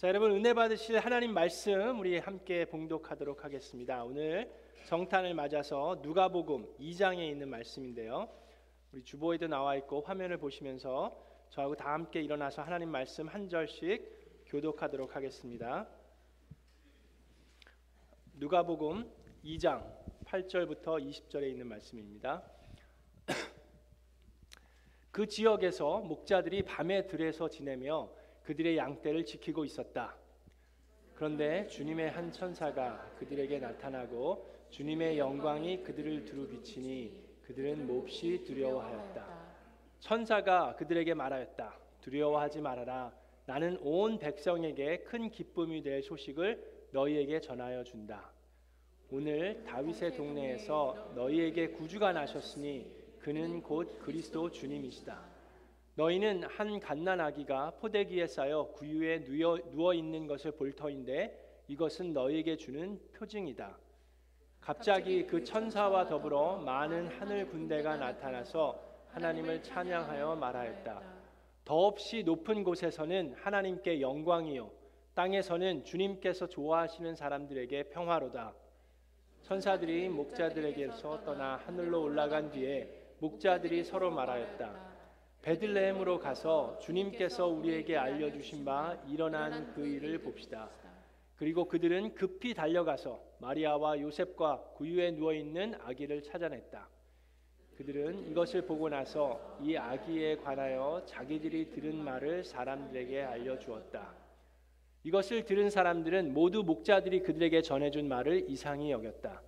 자, 여러분 은혜 받으실 하나님 말씀 우리 함께 봉독하도록 하겠습니다. 오늘 정탄을 맞아서 누가복음 2장에 있는 말씀인데요. 우리 주보에도 나와 있고 화면을 보시면서 저하고 다 함께 일어나서 하나님 말씀 한 절씩 교독하도록 하겠습니다. 누가복음 2장 8절부터 20절에 있는 말씀입니다. 그 지역에서 목자들이 밤에 들에서 지내며 그들의 양떼를 지키고 있었다. 그런데 주님의 한 천사가 그들에게 나타나고 주님의 영광이 그들을 두루 비치니 그들은 몹시 두려워하였다. 천사가 그들에게 말하였다. 두려워하지 말아라. 나는 온 백성에게 큰 기쁨이 될 소식을 너희에게 전하여 준다. 오늘 다윗의 동네에서 너희에게 구주가 나셨으니 그는 곧 그리스도 주님이시다. 너희는 한 갓난 아기가 포대기에 쌓여 구유에 누워 있는 것을 볼 터인데 이것은 너희에게 주는 표징이다. 갑자기 그 천사와 더불어 많은 하늘 군대가 나타나서 하나님을 찬양하여 말하였다. 더없이 높은 곳에서는 하나님께 영광이요 땅에서는 주님께서 좋아하시는 사람들에게 평화로다. 천사들이 목자들에게서 떠나 하늘로 올라간 뒤에 목자들이 서로 말하였다. 베들레헴으로 가서 주님께서 우리에게 알려주신 바 일어난 그 일을 봅시다. 그리고 그들은 급히 달려가서 마리아와 요셉과 구유에 누워 있는 아기를 찾아냈다. 그들은 이것을 보고 나서 이 아기에 관하여 자기들이 들은 말을 사람들에게 알려주었다. 이것을 들은 사람들은 모두 목자들이 그들에게 전해준 말을 이상히 여겼다.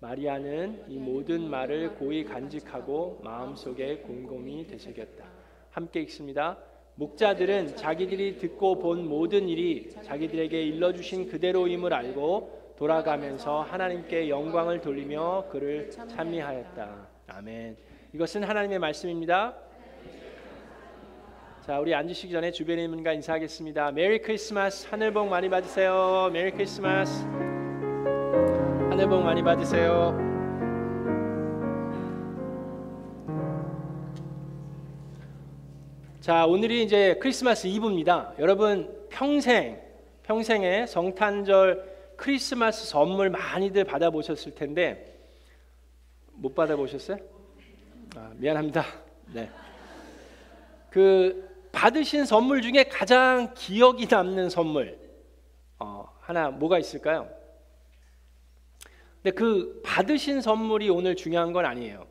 마리아는 이 모든 말을 고이 간직하고 마음속에 곰곰이 되새겼다. 함께 읽습니다. 목자들은 자기들이 듣고 본 모든 일이 자기들에게 일러주신 그대로임을 알고 돌아가면서 하나님께 영광을 돌리며 그를 찬미하였다. 아멘. 이것은 하나님의 말씀입니다. 자, 우리 앉으시기 전에 있는 분과 인사하겠습니다. Merry Christmas 하늘 복 많이 받으세요. Merry Christmas. 하늘 복 많이 받으세요. 자, 오늘이 이제 크리스마스 이브입니다. 여러분 평생 평생에 성탄절 크리스마스 선물 많이들 받아 보셨을 텐데 못 받아 보셨어요? 아, 미안합니다. 네. 그 받으신 선물 중에 가장 기억이 남는 선물 어, 하나 뭐가 있을까요? 근데 그 받으신 선물이 오늘 중요한 건 아니에요.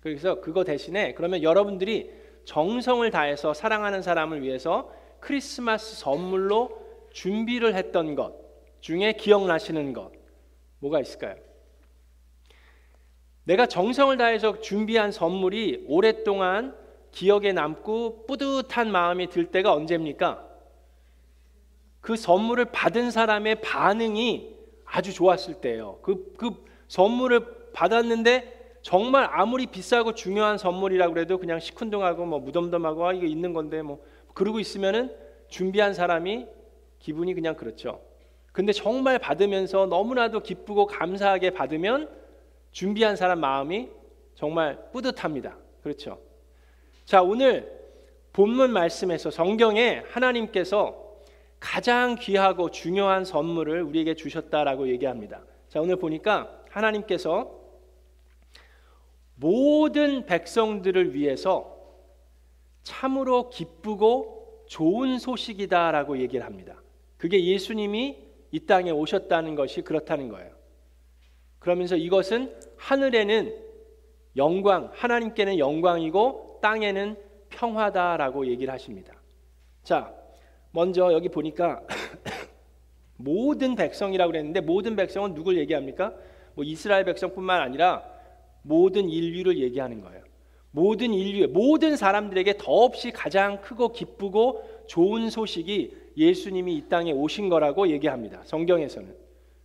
그래서 그거 대신에 그러면 여러분들이 정성을 다해서 사랑하는 사람을 위해서 크리스마스 선물로 준비를 했던 것 중에 기억나시는 것 뭐가 있을까요? 내가 정성을 다해서 준비한 선물이 오랫동안 기억에 남고 뿌듯한 마음이 들 때가 언제입니까? 그 선물을 받은 사람의 반응이 아주 좋았을 때예요. 그, 그 선물을 받았는데 정말 아무리 비싸고 중요한 선물이라고 그래도 그냥 시큰둥하고 뭐 무덤덤하고 아, 이거 있는 건데 뭐 그러고 있으면은 준비한 사람이 기분이 그냥 그렇죠. 근데 정말 받으면서 너무나도 기쁘고 감사하게 받으면 준비한 사람 마음이 정말 뿌듯합니다. 그렇죠. 자, 오늘 본문 말씀에서 성경에 하나님께서 가장 귀하고 중요한 선물을 우리에게 주셨다라고 얘기합니다. 자, 오늘 보니까 하나님께서 모든 백성들을 위해서 참으로 기쁘고 좋은 소식이다라고 얘기를 합니다. 그게 예수님이 이 땅에 오셨다는 것이 그렇다는 거예요. 그러면서 이것은 하늘에는 영광, 하나님께는 영광이고 땅에는 평화다라고 얘기를 하십니다. 자, 먼저 여기 보니까 모든 백성이라고 그랬는데 모든 백성은 누굴 얘기합니까? 뭐 이스라엘 백성뿐만 아니라 모든 인류를 얘기하는 거예요. 모든 인류, 모든 사람들에게 더없이 가장 크고 기쁘고 좋은 소식이 예수님이 이 땅에 오신 거라고 얘기합니다. 성경에서는.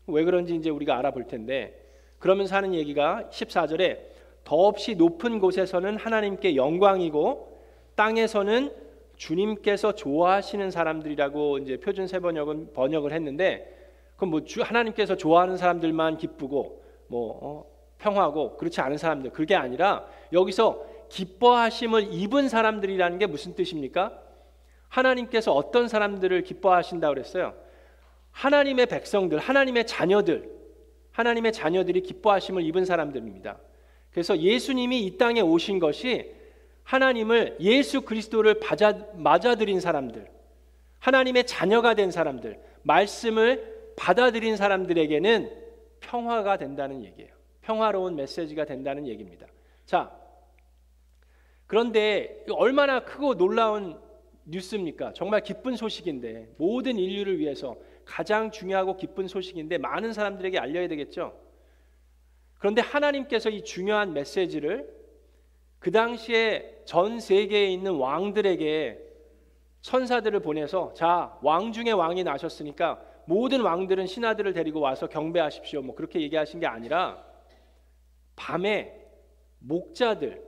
왜 그런지 이제 우리가 알아볼 텐데 그러면서 하는 얘기가 14절에 더없이 높은 곳에서는 하나님께 영광이고 땅에서는 주님께서 좋아하시는 사람들이라고 이제 표준 세 번역은 번역을 했는데 그럼 뭐 주, 하나님께서 좋아하는 사람들만 기쁘고 뭐 어, 평화고 그렇지 않은 사람들 그게 아니라 여기서 기뻐하심을 입은 사람들이라는 게 무슨 뜻입니까? 하나님께서 어떤 사람들을 기뻐하신다 그랬어요? 하나님의 백성들, 하나님의 자녀들, 하나님의 자녀들이 기뻐하심을 입은 사람들입니다. 그래서 예수님이 이 땅에 오신 것이 하나님을 예수 그리스도를 맞아들인 사람들, 하나님의 자녀가 된 사람들, 말씀을 받아들인 사람들에게는 평화가 된다는 얘기예요. 평화로운 메시지가 된다는 얘기입니다. 자, 그런데 얼마나 크고 놀라운 뉴스입니까? 정말 기쁜 소식인데 모든 인류를 위해서 가장 중요하고 기쁜 소식인데 많은 사람들에게 알려야 되겠죠. 그런데 하나님께서 이 중요한 메시지를 그 당시에 전 세계에 있는 왕들에게 천사들을 보내서 자, 왕 중에 왕이 나셨으니까 모든 왕들은 신하들을 데리고 와서 경배하십시오. 뭐 그렇게 얘기하신 게 아니라 밤에 목자들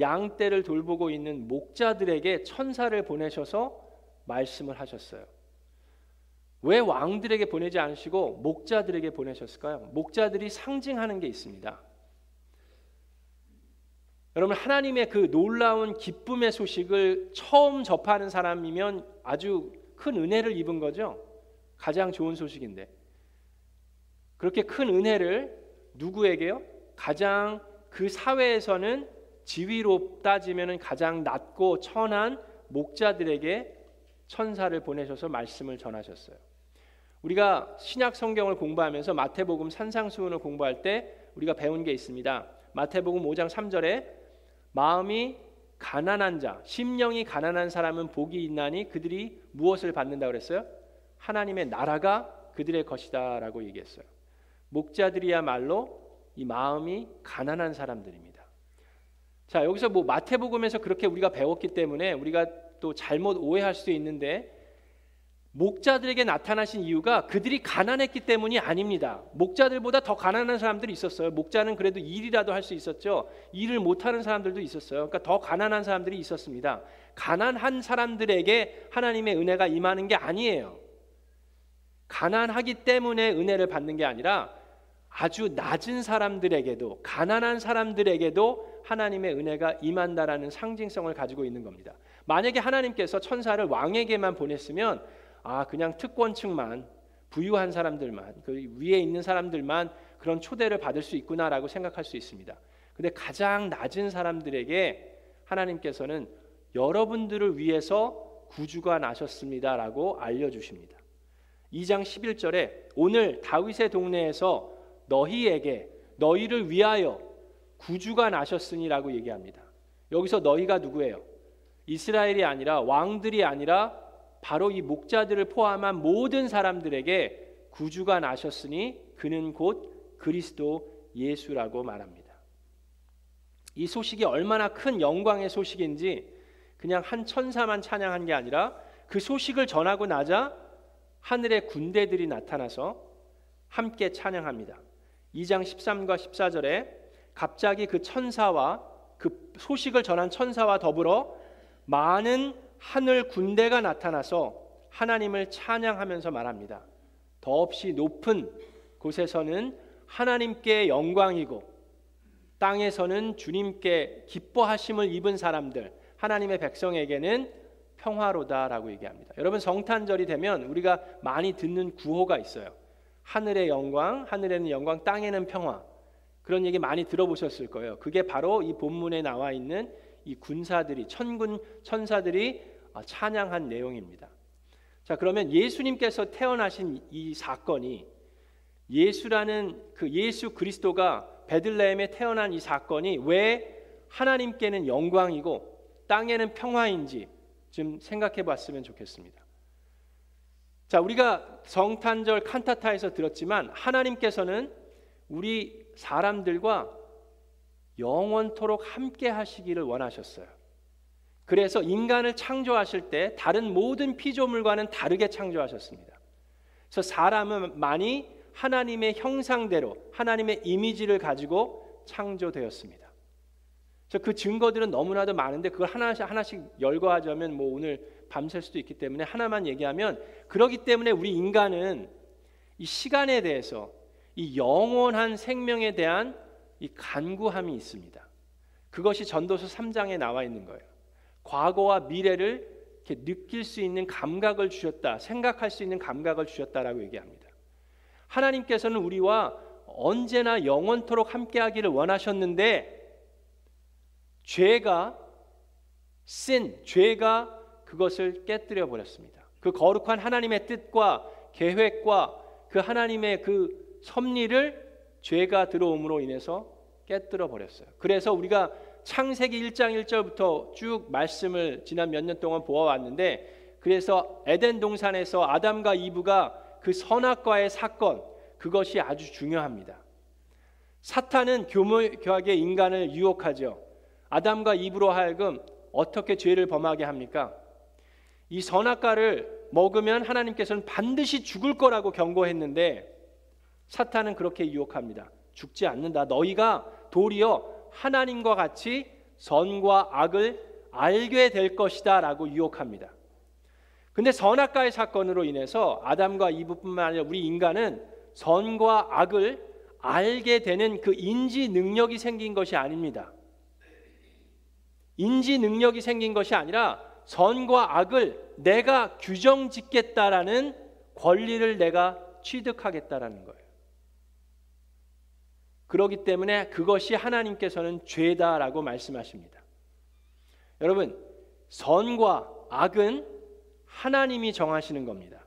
양 떼를 돌보고 있는 목자들에게 천사를 보내셔서 말씀을 하셨어요. 왜 왕들에게 보내지 않으시고 목자들에게 보내셨을까요? 목자들이 상징하는 게 있습니다. 여러분 하나님의 그 놀라운 기쁨의 소식을 처음 접하는 사람이면 아주 큰 은혜를 입은 거죠. 가장 좋은 소식인데 그렇게 큰 은혜를 누구에게요? 가장 그 사회에서는 지위로 따지면 가장 낮고 천한 목자들에게 천사를 보내셔서 말씀을 전하셨어요. 우리가 신약 성경을 공부하면서 마태복음 산상수훈을 공부할 때 우리가 배운 게 있습니다. 마태복음 5장 3절에 마음이 가난한 자, 심령이 가난한 사람은 복이 있나니 그들이 무엇을 받는다 그랬어요? 하나님의 나라가 그들의 것이다라고 얘기했어요. 목자들이야말로 이 마음이 가난한 사람들입니다. 자, 여기서 뭐 마태복음에서 그렇게 우리가 배웠기 때문에 우리가 또 잘못 오해할 수 있는데 목자들에게 나타나신 이유가 그들이 가난했기 때문이 아닙니다. 목자들보다 더 가난한 사람들이 있었어요. 목자는 그래도 일이라도 할 수 있었죠. 일을 못하는 사람들도 있었어요. 그러니까 더 가난한 사람들이 있었습니다. 가난한 사람들에게 하나님의 은혜가 임하는 게 아니에요. 가난하기 때문에 은혜를 받는 게 아니라 아주 낮은 사람들에게도 가난한 사람들에게도 하나님의 은혜가 임한다라는 상징성을 가지고 있는 겁니다. 만약에 하나님께서 천사를 왕에게만 보냈으면 아 그냥 특권층만 부유한 사람들만 그 위에 있는 사람들만 그런 초대를 받을 수 있구나라고 생각할 수 있습니다. 근데 가장 낮은 사람들에게 하나님께서는 여러분들을 위해서 구주가 나셨습니다라고 알려 주십니다. 2장 11절에 오늘 다윗의 동네에서 너희에게 너희를 위하여 구주가 나셨으니라고 얘기합니다. 여기서 너희가 누구예요? 이스라엘이 아니라 왕들이 아니라 바로 이 목자들을 포함한 모든 사람들에게 구주가 나셨으니 그는 곧 그리스도 예수라고 말합니다. 이 소식이 얼마나 큰 영광의 소식인지 그냥 한 천사만 찬양한 게 아니라 그 소식을 전하고 나자 하늘의 군대들이 나타나서 함께 찬양합니다. 2장 13과 14절에 갑자기 그 천사와 그 소식을 전한 천사와 더불어 많은 하늘 군대가 나타나서 하나님을 찬양하면서 말합니다. 더없이 높은 곳에서는 하나님께 영광이고 땅에서는 주님께 기뻐하심을 입은 사람들 하나님의 백성에게는 평화로다라고 얘기합니다. 여러분 성탄절이 되면 우리가 많이 듣는 구호가 있어요. 하늘의 영광, 하늘에는 영광, 땅에는 평화. 그런 얘기 많이 들어보셨을 거예요. 그게 바로 이 본문에 나와 있는 이 군사들이 천군 천사들이 아, 찬양한 내용입니다. 자, 그러면 예수님께서 태어나신 이 사건이 예수라는 그 예수 그리스도가 베들레헴에 태어난 이 사건이 왜 하나님께는 영광이고 땅에는 평화인지 좀 생각해 봤으면 좋겠습니다. 자, 우리가 성탄절 칸타타에서 들었지만 하나님께서는 우리 사람들과 영원토록 함께 하시기를 원하셨어요. 그래서 인간을 창조하실 때 다른 모든 피조물과는 다르게 창조하셨습니다. 그래서 사람은 많이 하나님의 형상대로 하나님의 이미지를 가지고 창조되었습니다. 그 증거들은 너무나도 많은데 그걸 하나씩 하나씩 열거하자면 뭐 오늘 밤샐 수도 있기 때문에 하나만 얘기하면 그러기 때문에 우리 인간은 이 시간에 대해서 이 영원한 생명에 대한 이 간구함이 있습니다. 그것이 전도서 3장에 나와 있는 거예요. 과거와 미래를 이렇게 느낄 수 있는 감각을 주셨다. 생각할 수 있는 감각을 주셨다라고 얘기합니다. 하나님께서는 우리와 언제나 영원토록 함께하기를 원하셨는데 죄가 sin 죄가 그것을 깨뜨려 버렸습니다. 그 거룩한 하나님의 뜻과 계획과 그 하나님의 그 섭리를 죄가 들어옴으로 인해서 깨뜨려 버렸어요. 그래서 우리가 창세기 1장 1절부터 쭉 말씀을 지난 몇 년 동안 보아왔는데 그래서 에덴 동산에서 아담과 이브가 그 선악과의 사건 그것이 아주 중요합니다. 사탄은 교묘하게 인간을 유혹하죠. 아담과 이브로 하여금 어떻게 죄를 범하게 합니까? 이 선악과를 먹으면 하나님께서는 반드시 죽을 거라고 경고했는데 사탄은 그렇게 유혹합니다. 죽지 않는다. 너희가 도리어 하나님과 같이 선과 악을 알게 될 것이다라고 유혹합니다. 근데 선악과의 사건으로 인해서 아담과 이브뿐만 아니라 우리 인간은 선과 악을 알게 되는 그 인지 능력이 생긴 것이 아닙니다. 인지 능력이 생긴 것이 아니라 선과 악을 내가 규정 짓겠다라는 권리를 내가 취득하겠다라는 거예요. 그러기 때문에 그것이 하나님께서는 죄다라고 말씀하십니다. 여러분, 선과 악은 하나님이 정하시는 겁니다.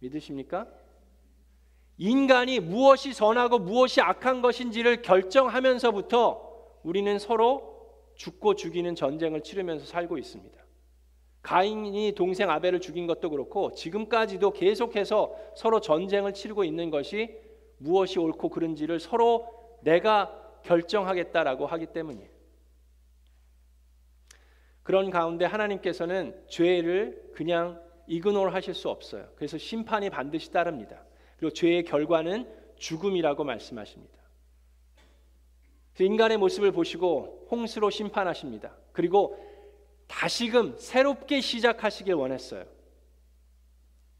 믿으십니까? 인간이 무엇이 선하고 무엇이 악한 것인지를 결정하면서부터 우리는 서로 죽고 죽이는 전쟁을 치르면서 살고 있습니다. 가인이 동생 아벨을 죽인 것도 그렇고 지금까지도 계속해서 서로 전쟁을 치르고 있는 것이 무엇이 옳고 그른지를 서로 내가 결정하겠다라고 하기 때문이에요. 그런 가운데 하나님께서는 죄를 그냥 이그노를 하실 수 없어요. 그래서 심판이 반드시 따릅니다. 그리고 죄의 결과는 죽음이라고 말씀하십니다. 인간의 모습을 보시고 홍수로 심판하십니다. 그리고 다시금 새롭게 시작하시길 원했어요.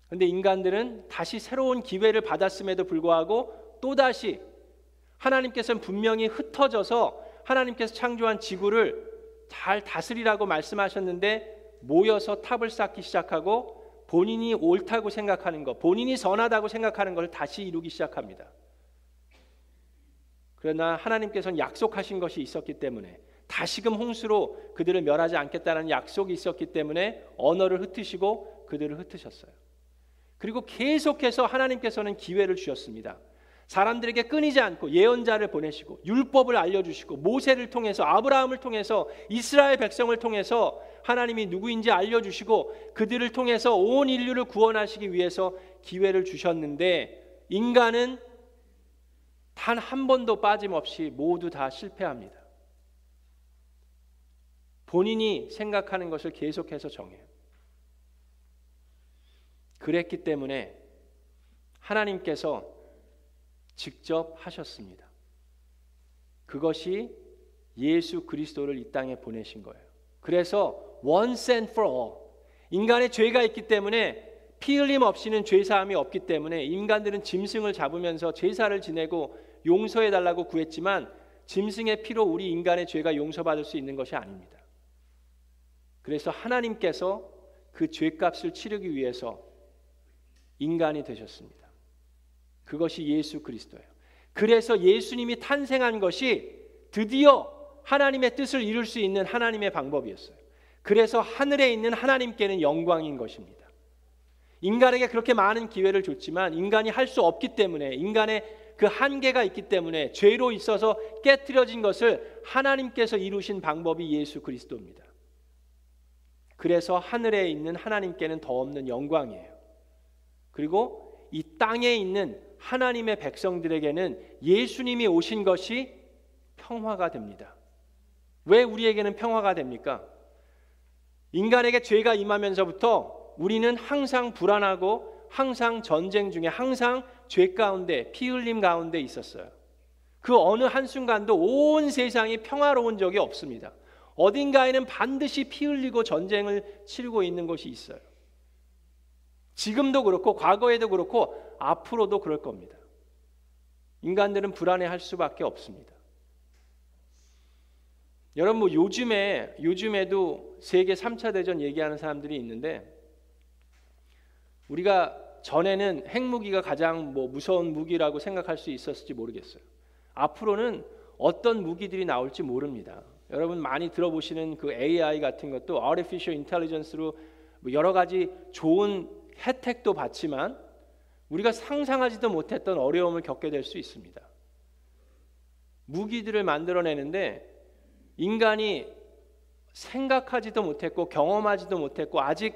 그런데 인간들은 다시 새로운 기회를 받았음에도 불구하고 또다시 하나님께서는 분명히 흩어져서 하나님께서 창조한 지구를 잘 다스리라고 말씀하셨는데 모여서 탑을 쌓기 시작하고 본인이 옳다고 생각하는 것, 본인이 선하다고 생각하는 것을 다시 이루기 시작합니다. 그러나 하나님께서는 약속하신 것이 있었기 때문에 다시금 홍수로 그들을 멸하지 않겠다는 약속이 있었기 때문에 언어를 흩으시고 그들을 흩으셨어요. 그리고 계속해서 하나님께서는 기회를 주셨습니다. 사람들에게 끊이지 않고 예언자를 보내시고 율법을 알려주시고 모세를 통해서 아브라함을 통해서 이스라엘 백성을 통해서 하나님이 누구인지 알려주시고 그들을 통해서 온 인류를 구원하시기 위해서 기회를 주셨는데 인간은 단 한 번도 빠짐없이 모두 다 실패합니다. 본인이 생각하는 것을 계속해서 정해요. 그랬기 때문에 하나님께서 직접 하셨습니다. 그것이 예수 그리스도를 이 땅에 보내신 거예요. 그래서 once and for all 인간의 죄가 있기 때문에 피 흘림 없이는 죄 사함이 없기 때문에 인간들은 짐승을 잡으면서 제사를 지내고 용서해 달라고 구했지만 짐승의 피로 우리 인간의 죄가 용서받을 수 있는 것이 아닙니다. 그래서 하나님께서 그 죄값을 치르기 위해서 인간이 되셨습니다. 그것이 예수 그리스도예요. 그래서 예수님이 탄생한 것이 드디어 하나님의 뜻을 이룰 수 있는 하나님의 방법이었어요. 그래서 하늘에 있는 하나님께는 영광인 것입니다. 인간에게 그렇게 많은 기회를 줬지만 인간이 할 수 없기 때문에 인간의 그 한계가 있기 때문에 죄로 있어서 깨뜨려진 것을 하나님께서 이루신 방법이 예수 그리스도입니다. 그래서 하늘에 있는 하나님께는 더 없는 영광이에요. 그리고 이 땅에 있는 하나님의 백성들에게는 예수님이 오신 것이 평화가 됩니다. 왜 우리에게는 평화가 됩니까? 인간에게 죄가 임하면서부터 우리는 항상 불안하고 항상 전쟁 중에 항상 죄 가운데 피 흘림 가운데 있었어요. 그 어느 한순간도 온 세상이 평화로운 적이 없습니다. 어딘가에는 반드시 피 흘리고 전쟁을 치르고 있는 곳이 있어요. 지금도 그렇고 과거에도 그렇고 앞으로도 그럴 겁니다. 인간들은 불안해할 수밖에 없습니다. 여러분 뭐 요즘에 요즘에도 세계 3차 대전 얘기하는 사람들이 있는데 우리가 전에는 핵무기가 가장 뭐 무서운 무기라고 생각할 수 있었을지 모르겠어요. 앞으로는 어떤 무기들이 나올지 모릅니다. 여러분 많이 들어보시는 그 AI 같은 것도 artificial intelligence로 뭐 여러 가지 좋은 혜택도 받지만 우리가 상상하지도 못했던 어려움을 겪게 될 수 있습니다. 무기들을 만들어내는데 인간이 생각하지도 못했고 경험하지도 못했고 아직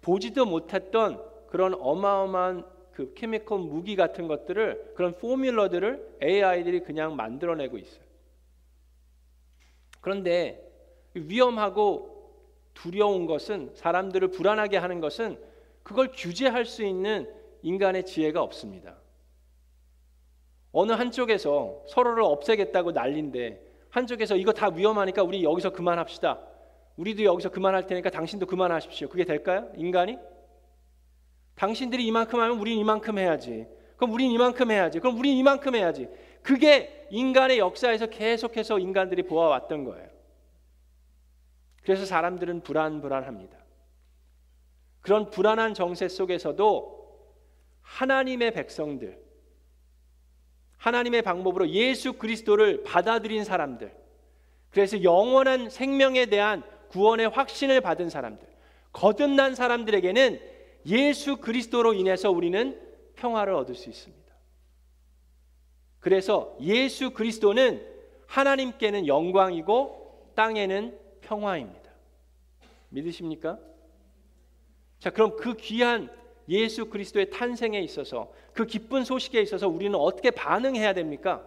보지도 못했던 그런 어마어마한 그 케미컬 무기 같은 것들을 그런 포뮬러들을 AI들이 그냥 만들어내고 있어요. 그런데 위험하고 두려운 것은 사람들을 불안하게 하는 것은 그걸 규제할 수 있는 인간의 지혜가 없습니다. 어느 한쪽에서 서로를 없애겠다고 난린데 한쪽에서 이거 다 위험하니까 우리 여기서 그만합시다. 우리도 여기서 그만할 테니까 당신도 그만하십시오. 그게 될까요? 인간이? 당신들이 이만큼 하면 우린 이만큼 해야지. 그럼 우린 이만큼 해야지. 그럼 우린 이만큼 해야지. 그게 인간의 역사에서 계속해서 인간들이 보아왔던 거예요. 그래서 사람들은 불안불안합니다. 그런 불안한 정세 속에서도 하나님의 백성들, 하나님의 방법으로 예수 그리스도를 받아들인 사람들, 그래서 영원한 생명에 대한 구원의 확신을 받은 사람들, 거듭난 사람들에게는 예수 그리스도로 인해서 우리는 평화를 얻을 수 있습니다. 그래서 예수 그리스도는 하나님께는 영광이고 땅에는 평화입니다. 믿으십니까? 자, 그럼 그 귀한 예수 그리스도의 탄생에 있어서 그 기쁜 소식에 있어서 우리는 어떻게 반응해야 됩니까?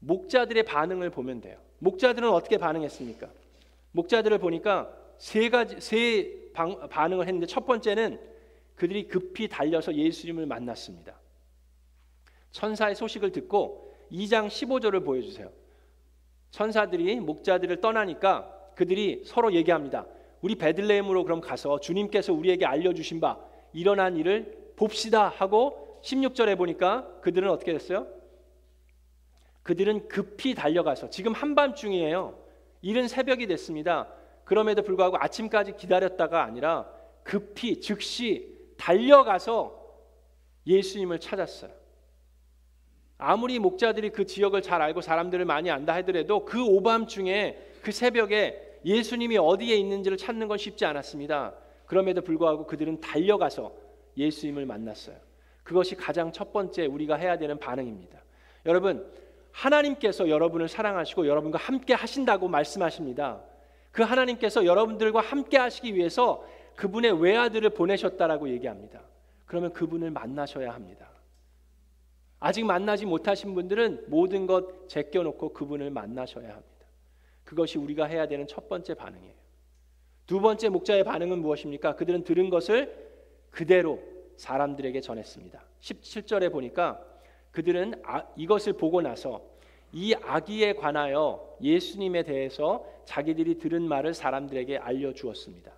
목자들의 반응을 보면 돼요. 목자들은 어떻게 반응했습니까? 목자들을 보니까 세 가지 세 방, 반응을 했는데 첫 번째는 그들이 급히 달려서 예수님을 만났습니다. 천사의 소식을 듣고 2장 15절을 보여주세요. 천사들이 목자들을 떠나니까 그들이 서로 얘기합니다. 우리 베들레헴으로 그럼 가서 주님께서 우리에게 알려주신 바 일어난 일을 봅시다 하고 16절에 보니까 그들은 어떻게 됐어요? 그들은 급히 달려가서 지금 한밤중이에요. 이른 새벽이 됐습니다. 그럼에도 불구하고 아침까지 기다렸다가 아니라 급히 즉시 달려가서 예수님을 찾았어요. 아무리 목자들이 그 지역을 잘 알고 사람들을 많이 안다 하더라도 그 오밤중에 그 새벽에 예수님이 어디에 있는지를 찾는 건 쉽지 않았습니다. 그럼에도 불구하고 그들은 달려가서 예수님을 만났어요. 그것이 가장 첫 번째 우리가 해야 되는 반응입니다. 여러분, 하나님께서 여러분을 사랑하시고 여러분과 함께 하신다고 말씀하십니다. 그 하나님께서 여러분들과 함께 하시기 위해서 그분의 외아들을 보내셨다라고 얘기합니다. 그러면 그분을 만나셔야 합니다. 아직 만나지 못하신 분들은 모든 것 제껴놓고 그분을 만나셔야 합니다. 그것이 우리가 해야 되는 첫 번째 반응이에요. 두 번째 목자의 반응은 무엇입니까? 그들은 들은 것을 그대로 사람들에게 전했습니다. 17절에 보니까 그들은 아, 이것을 보고 나서 이 아기에 관하여 예수님에 대해서 자기들이 들은 말을 사람들에게 알려 주었습니다.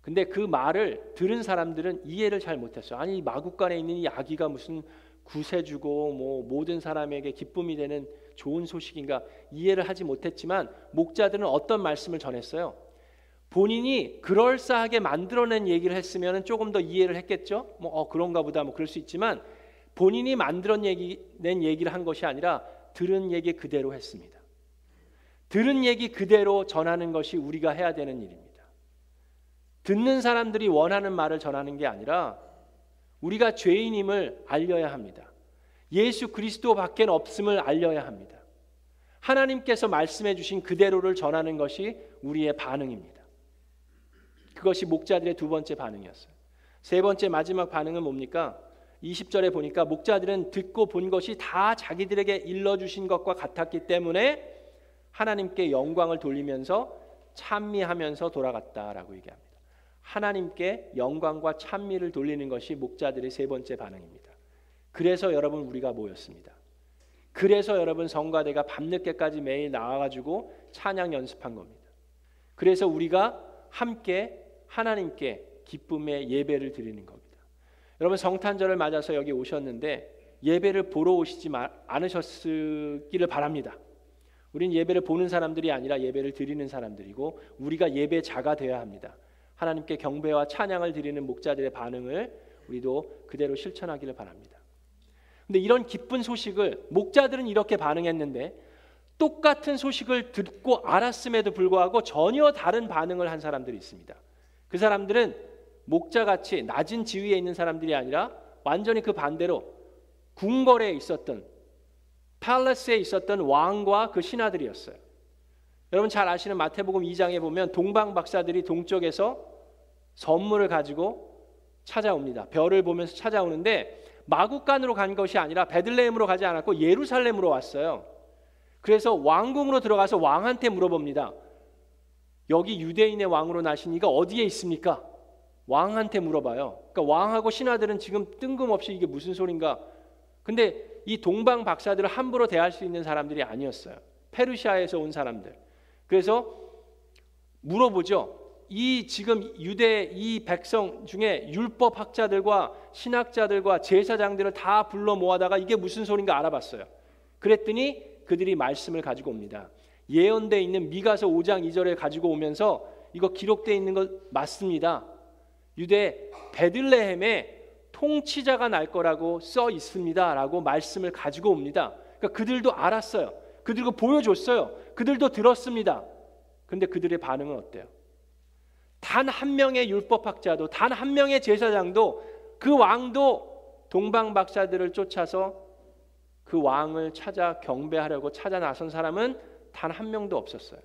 근데 그 말을 들은 사람들은 이해를 잘 못했어요. 아니 마국간에 있는 이 아기가 무슨 구세주고 뭐 모든 사람에게 기쁨이 되는 좋은 소식인가 이해를 하지 못했지만 목자들은 어떤 말씀을 전했어요? 본인이 그럴싸하게 만들어낸 얘기를 했으면 조금 더 이해를 했겠죠. 뭐 어, 그런가 보다 뭐 그럴 수 있지만 본인이 만들어낸 얘기, 얘기를 한 것이 아니라 들은 얘기 그대로 했습니다. 들은 얘기 그대로 전하는 것이 우리가 해야 되는 일입니다. 듣는 사람들이 원하는 말을 전하는 게 아니라 우리가 죄인임을 알려야 합니다. 예수 그리스도밖에 없음을 알려야 합니다. 하나님께서 말씀해 주신 그대로를 전하는 것이 우리의 반응입니다. 그것이 목자들의 두 번째 반응이었어요. 세 번째 마지막 반응은 뭡니까? 20절에 보니까 목자들은 듣고 본 것이 다 자기들에게 일러 주신 것과 같았기 때문에 하나님께 영광을 돌리면서 찬미하면서 돌아갔다라고 얘기합니다. 하나님께 영광과 찬미를 돌리는 것이 목자들의 세 번째 반응입니다. 그래서 여러분 우리가 모였습니다. 그래서 여러분 성가대가 밤늦게까지 매일 나와가지고 찬양 연습한 겁니다. 그래서 우리가 함께 하나님께 기쁨의 예배를 드리는 겁니다. 여러분 성탄절을 맞아서 여기 오셨는데 예배를 보러 오시지 않으셨기를 바랍니다. 우린 예배를 보는 사람들이 아니라 예배를 드리는 사람들이고 우리가 예배자가 되어야 합니다. 하나님께 경배와 찬양을 드리는 목자들의 반응을 우리도 그대로 실천하기를 바랍니다. 근데 이런 기쁜 소식을 목자들은 이렇게 반응했는데 똑같은 소식을 듣고 알았음에도 불구하고 전혀 다른 반응을 한 사람들이 있습니다. 그 사람들은 목자같이 낮은 지위에 있는 사람들이 아니라 완전히 그 반대로 궁궐에 있었던 팔레스에 있었던 왕과 그 신하들이었어요. 여러분 잘 아시는 마태복음 2장에 보면 동방 박사들이 동쪽에서 선물을 가지고 찾아옵니다. 별을 보면서 찾아오는데 마국간으로 간 것이 아니라 베들레헴으로 가지 않았고 예루살렘으로 왔어요. 그래서 왕궁으로 들어가서 왕한테 물어봅니다. 여기 유대인의 왕으로 이가 어디에 있습니까? 왕한테 물어봐요. 그러니까 왕하고 신하들은 지금 뜬금없이 이게 무슨 소린가? 근데 이 동방 박사들을 함부로 대할 수 있는 사람들이 아니었어요. 페르시아에서 온 사람들. 그래서 물어보죠. 이 지금 유대 이 백성 중에 율법 학자들과 신학자들과 제사장들을 다 불러 모아다가 이게 무슨 소린가 알아봤어요. 그랬더니 그들이 말씀을 가지고 옵니다. 예언돼 있는 미가서 5장 2절에 가지고 오면서 이거 기록돼 있는 것 맞습니다. 유대 베들레헴에 통치자가 날 거라고 써 있습니다라고 말씀을 가지고 옵니다. 그러니까 그들도 알았어요. 그들도 보여줬어요. 그들도 들었습니다. 근데 그들의 반응은 어때요? 단 한 명의 율법학자도 단 한 명의 제사장도 그 왕도 동방 박사들을 쫓아서 그 왕을 찾아 경배하려고 찾아 나선 사람은 단 한 명도 없었어요.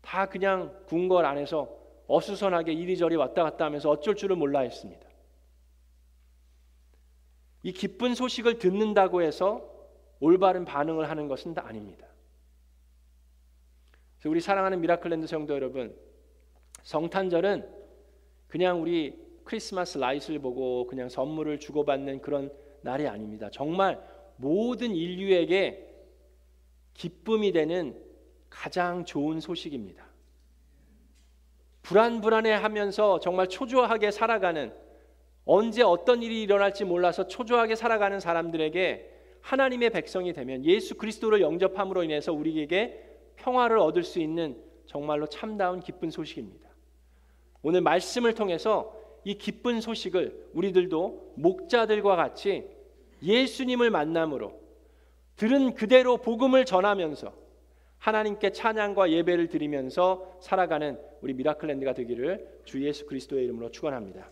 다 그냥 궁궐 안에서 어수선하게 이리저리 왔다 갔다 하면서 어쩔 줄을 몰라 했습니다. 이 기쁜 소식을 듣는다고 해서 올바른 반응을 하는 것은 아닙니다. 우리 사랑하는 미라클랜드 성도 여러분, 성탄절은 그냥 우리 Christmas light를 보고 그냥 선물을 주고받는 그런 날이 아닙니다. 정말 모든 인류에게 기쁨이 되는 가장 좋은 소식입니다. 불안불안해 하면서 정말 초조하게 살아가는 언제 어떤 일이 일어날지 몰라서 초조하게 살아가는 사람들에게 하나님의 백성이 되면 예수 그리스도를 영접함으로 인해서 우리에게 평화를 얻을 수 있는 정말로 참다운 기쁜 소식입니다. 오늘 말씀을 통해서 이 기쁜 소식을 우리들도 목자들과 같이 예수님을 만남으로 들은 그대로 복음을 전하면서 하나님께 찬양과 예배를 드리면서 살아가는 우리 미라클랜드가 되기를 주 예수 그리스도의 이름으로 축원합니다.